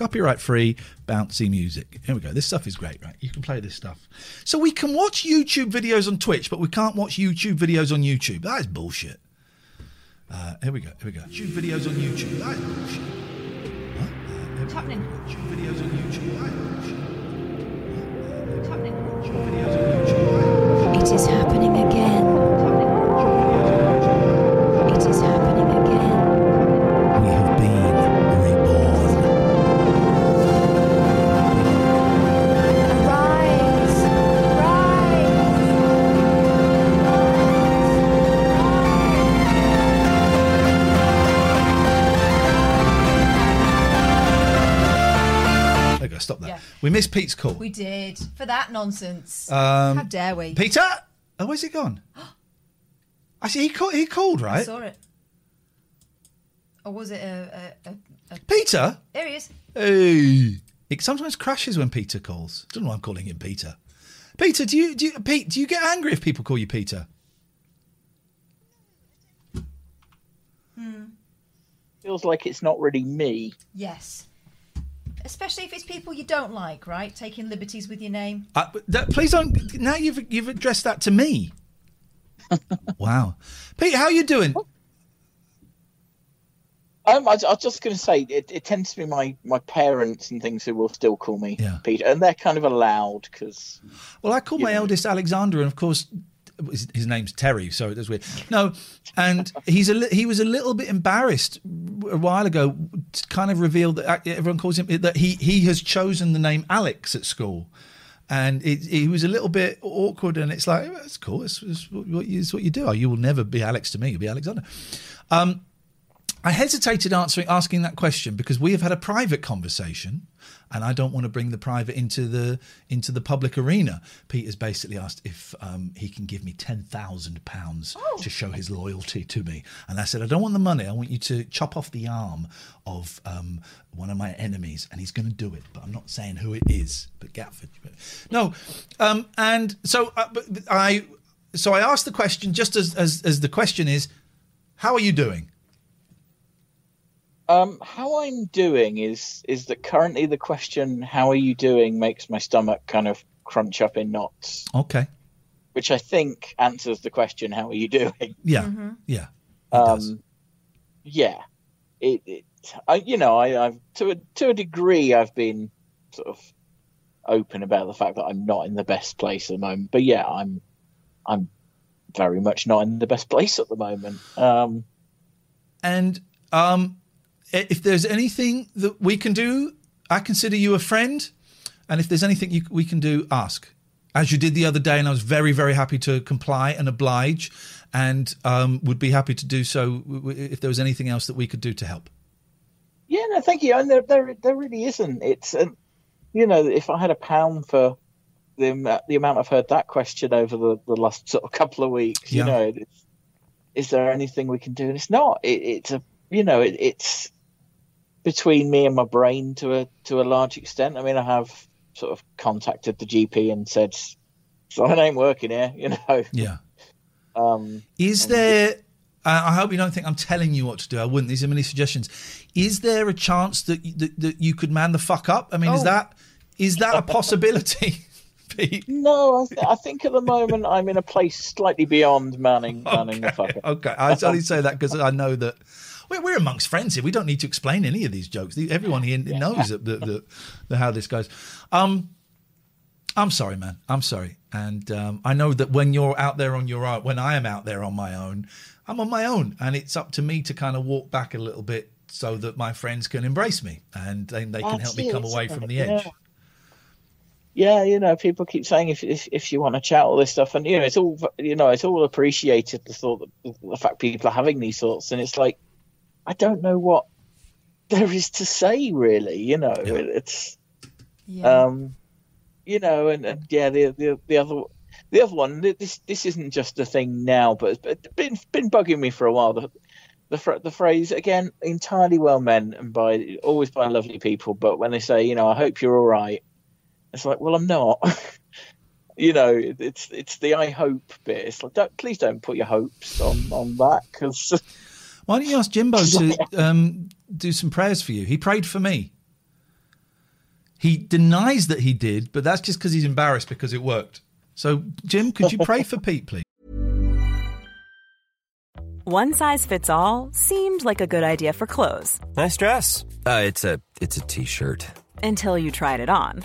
Copyright free, bouncy music. Here we go. This stuff is great, right? You can play this stuff. So we can watch YouTube videos on Twitch, but we can't watch YouTube videos on YouTube. That is bullshit. Uh, here we go. Here we go. YouTube videos on YouTube. That is bullshit. What? Uh, What's happening? YouTube videos on YouTube. That is bullshit. What's happening? YouTube videos on YouTube. That is bullshit. It is Yeah. We missed Pete's call. We did for that nonsense. Um, How dare we? Peter? Oh, where's he gone? I see he called. He called, I right? saw it. Or was it a? a, a, a... Peter. There he is. Hey. It sometimes crashes when Peter calls. Don't know why I'm calling him Peter. Peter, do you do you, Pete? Do you get angry if people call you Peter? Feels like it's not really me. Yes. Especially if it's people you don't like, right? Taking liberties with your name. Uh, that, please don't. Now you've you've addressed that to me. wow, Pete, how are you doing? Um, I, I was just going to say, it, it tends to be my, my parents and things who will still call me Peter, and they're kind of allowed because Well, I call my eldest Alexander, and of course, his, his name's Terry, so that's weird. No, and he's a he was a little bit embarrassed a while ago kind of reveal that uh, everyone calls him that he he has chosen the name Alex at school. And it, he was a little bit awkward, and it's like that's cool. It's, it's what, you, it's what you do. Oh, you will never be Alex to me. You'll be Alexander. Um, I hesitated answering asking that question because we have had a private conversation, and I don't want to bring the private into the into the public arena. Peter's basically asked if um, he can give me ten thousand pounds to show his loyalty to me, and I said I don't want the money. I want you to chop off the arm of um, one of my enemies, and he's going to do it. But I'm not saying who it is. But Gatford, no. Um, and so uh, I so I asked the question just as, as as the question is, how are you doing? Um, how I'm doing is is that currently the question "How are you doing?" makes my stomach kind of crunch up in knots, Okay. which I think answers the question "How are you doing?" Yeah. Yeah. it um, yeah, it, it I, you know, I, I've to a to a degree, I've been sort of open about the fact that I'm not in the best place at the moment. But yeah, I'm I'm very much not in the best place at the moment. Um, And um, i- if there's anything that we can do, I consider you a friend. And if there's anything you, we can do, ask. As you did the other day, and I was very, very happy to comply and oblige, and um, would be happy to do so if there was anything else that we could do to help. yeah, no, thank you. And there there, there really isn't. It's um, you know, if I had a pound for the the amount I've heard that question over the, the last sort of couple of weeks, Yeah. you know, it's, is there anything we can do? And it's not. It, it's a you know, it, it's between me and my brain to a to a large extent. I mean, I have sort of contacted the GP and said something ain't working here. You know, Yeah. um, Is there I hope you don't think I'm telling you what to do. I wouldn't. These are many suggestions. Is there a chance that that, that you could man the fuck up? I mean, is Oh. that is that a possibility, Pete? No, I, th- I think at the moment I'm in a place slightly beyond manning manning the fucker. Okay, I only say that because I know that we're, we're amongst friends here. We don't need to explain any of these jokes. Everyone here knows that the, the, how this goes. Um, I'm sorry, man. I'm sorry, and um, I know that when you're out there on your own, when I am out there on my own, I'm on my own, and it's up to me to kind of walk back a little bit so that my friends can embrace me and then they can help me come away from the edge. Yeah, you know, people keep saying if if, if you want to chat all this stuff, and you know, it's all you know, it's all appreciated. The thought that the fact people are having these thoughts, and it's like, I don't know what there is to say, really. You know, it's Yeah. um, you know, and, and yeah, the the the other the other one. This this isn't just a thing now, but it's been been bugging me for a while. The the, phr- the phrase again, entirely well meant and by always by lovely people, but when they say, you know, I hope you're all right, it's like, well, I'm not. you know, it's it's the I hope bit. It's like, don't, please don't put your hopes on on that because Why don't you ask Jimbo to um, do some prayers for you? He prayed for me. He denies that he did, but that's just because he's embarrassed because it worked. So, Jim, could you pray for Pete, please? One size fits all seemed like a good idea for clothes Nice dress. Uh, it's a it's a t-shirt. until you tried it on.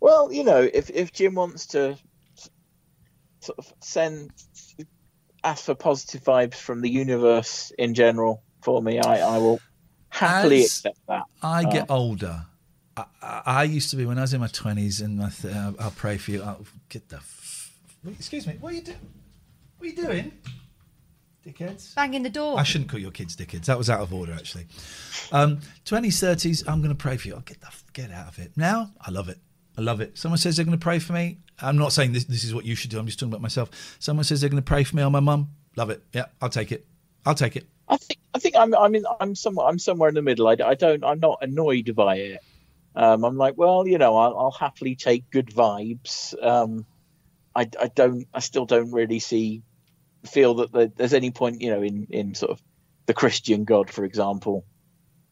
Well, you know, if if Jim wants to sort of send ask for positive vibes from the universe in general for me, I, I will happily As accept that. I Uh, get older. I, I, I used to be when I was in my twenties, and I th- I'll, I'll pray for you. I'll get the. F- excuse me. What are you doing? What are you doing, dickheads? Banging the door. I shouldn't call your kids dickheads. That was out of order, actually. Um, 20s, 30s, I'm going to pray for you. I'll get the get out of it. Now, I love it. I love it. Someone says they're going to pray for me. I'm not saying this, this is what you should do. I'm just talking about myself. Someone says they're going to pray for me on my mum. Love it. Yeah, I'll take it. I'll take it. I think I think I'm I'm in, I'm somewhere I'm somewhere in the middle. I, I don't I'm not annoyed by it. Um, I'm like, well, you know, I'll, I'll happily take good vibes. Um, I, I don't I still don't really see feel that the, there's any point, you know, in in sort of the Christian God, for example.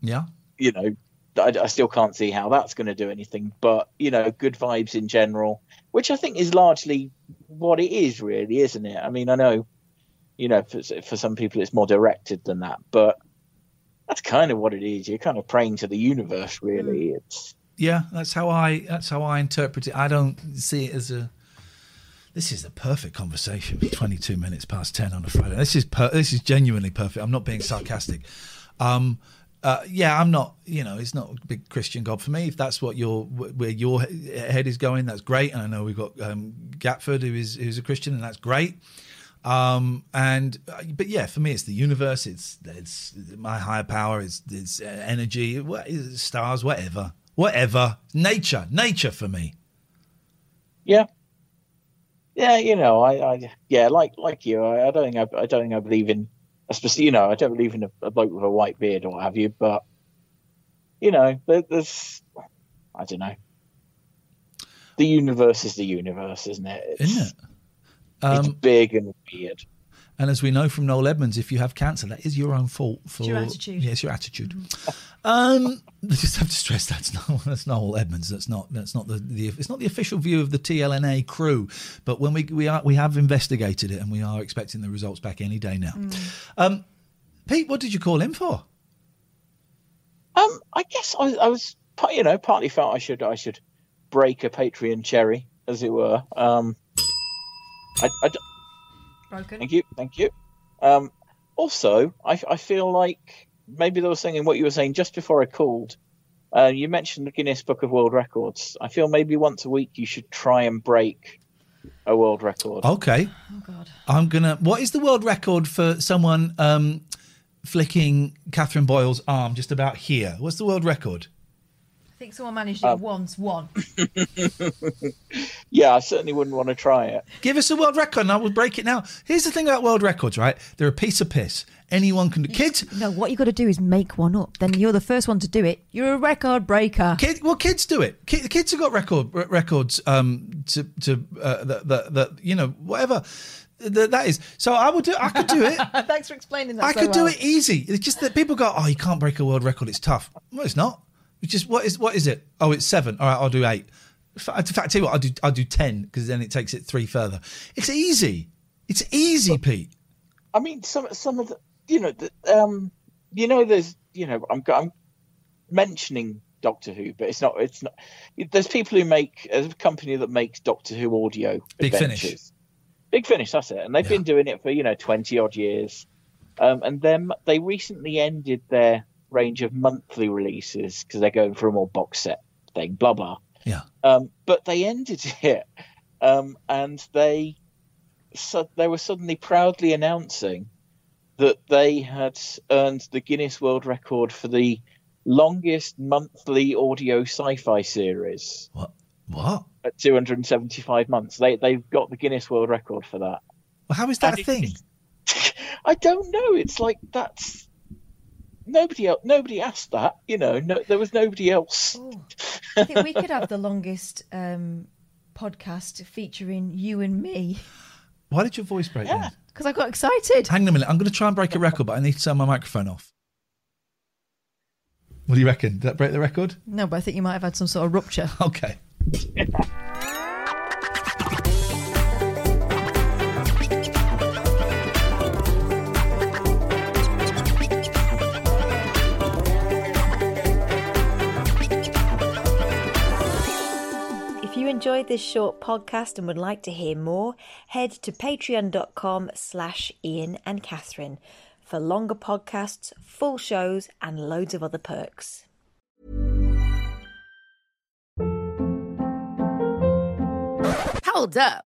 Yeah. You know, I, I still can't see how that's going to do anything. But you know, good vibes in general, which I think is largely what it is, really, isn't it? I mean, I know you know, for, for some people it's more directed than that, but that's kind of what it is. You're kind of praying to the universe, really. It's Yeah, that's how I that's how I interpret it. I don't see it as a. This is a perfect conversation for 22 minutes past 10 on a Friday. This is per, this is genuinely perfect. I'm not being sarcastic. Um, uh, yeah, I'm not. You know, it's not a big Christian God for me. If that's what your where your head is going, that's great. And I know we've got um, Gatford, who is who's a Christian, and that's great. Um, and uh, but yeah, for me, it's the universe. It's it's my higher power. It's it's uh, energy. Is stars? Whatever, whatever. Nature, nature for me. yeah, yeah. You know, I, I yeah, like like you, I, I don't think I, I don't think I believe in especially you know I don't believe in a, a bloke with a white beard or what have you, but you know there, there's I don't know. The universe is the universe, isn't it? It's, Isn't it? it's Um, big and weird. And as we know from Noel Edmonds, if you have cancer, that is your own fault. For your attitude. Yeah, it's your attitude. Um, I just have to stress that's not that's Noel Edmonds. That's not that's not the, the it's not the official view of the TLNA crew. But when we we are we have investigated it and we are expecting the results back any day now. Um, Pete, what did you call him for? Um, I guess I, I was, you know, partly felt I should, I should break a Patreon cherry, as it were. Um, I, I d- Broken. thank you, thank you. Um, also, I, I feel like maybe there was something in what you were saying just before I called. Uh, you mentioned the Guinness Book of World Records. I feel maybe once a week you should try and break a world record. Okay, Oh God. I'm gonna. What is the world record for someone um, flicking Catherine Boyle's arm just about here? What's the world record? I think someone managed it once. One. Yeah, I certainly wouldn't want to try it. Give us a world record and I will break it now. Here's the thing about world records, right? They're a piece of piss. Anyone can do. Kids, No, what you got to do is make one up. Then you're the first one to do it. You're a record breaker. kid, well, kids do it. Kid, kids have got record r- records um, to to uh, that, that that you know whatever that, that is. So I would do. I could do it. Thanks for explaining that. I so could do it easy. It's just that people go, "Oh, you can't break a world record. It's tough." Well, it's not. Just what is what is it? Oh, it's seven. All right, I'll do eight. In fact, I tell you what, I'll do I'll do ten because then it takes it three further. It's easy. It's easy, Pete. I mean, some some of the, you know, the, um, you know, there's, you know, I'm I'm mentioning Doctor Who, but it's not. It's not. There's people who make there's a company that makes Doctor Who audio. Big adventures. Finish. Big Finish. That's it. And they've been doing it for you know twenty odd years. Um, and then they recently ended their range of monthly releases because they're going for a more box set thing. Blah blah. Yeah. Um, but they ended it, um, and they so they were suddenly proudly announcing that they had earned the Guinness World Record for the longest monthly audio sci-fi series What? What? at 275 months. They they've got the Guinness World Record for that. Well, how is that And a it- thing? I don't know. It's like that's nobody else. Nobody asked that. You know, no, there was nobody else. Oh, I think we could have the longest um, podcast featuring you and me Why did your voice break? then? because I got excited. Hang on a minute. I'm going to try and break a record, but I need to turn my microphone off. What do you reckon? Did that break the record? No, but I think you might have had some sort of rupture. Okay. Enjoyed this short podcast and would like to hear more, head to patreon.com slash Ian and Catherine for longer podcasts, full shows, and loads of other perks. Hold up.